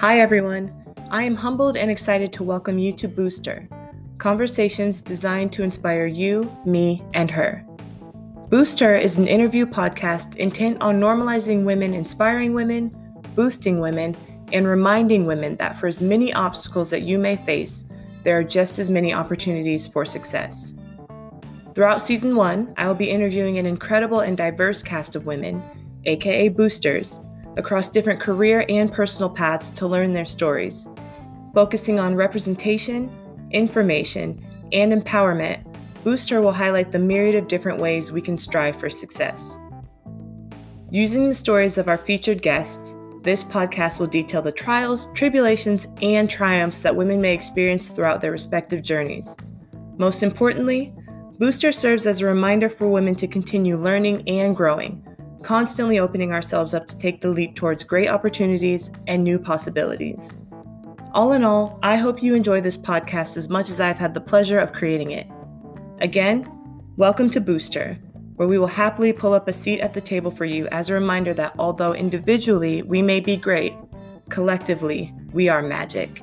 Hi, everyone. I am humbled and excited to welcome you to Booster, conversations designed to inspire you, me, and her. Booster is an interview podcast intent on normalizing women, inspiring women, boosting women, and reminding women that for as many obstacles that you may face, there are just as many opportunities for success. Throughout season one, I will be interviewing an incredible and diverse cast of women, aka boosters, across different career and personal paths to learn their stories. Focusing on representation, information, and empowerment, Booster will highlight the myriad of different ways we can strive for success. Using the stories of our featured guests, this podcast will detail the trials, tribulations, and triumphs that women may experience throughout their respective journeys. Most importantly, Booster serves as a reminder for women to continue learning and growing, constantly opening ourselves up to take the leap towards great opportunities and new possibilities. All in all, I hope you enjoy this podcast as much as I've had the pleasure of creating it. Again, welcome to Booster, where we will happily pull up a seat at the table for you as a reminder that although individually we may be great, collectively we are magic.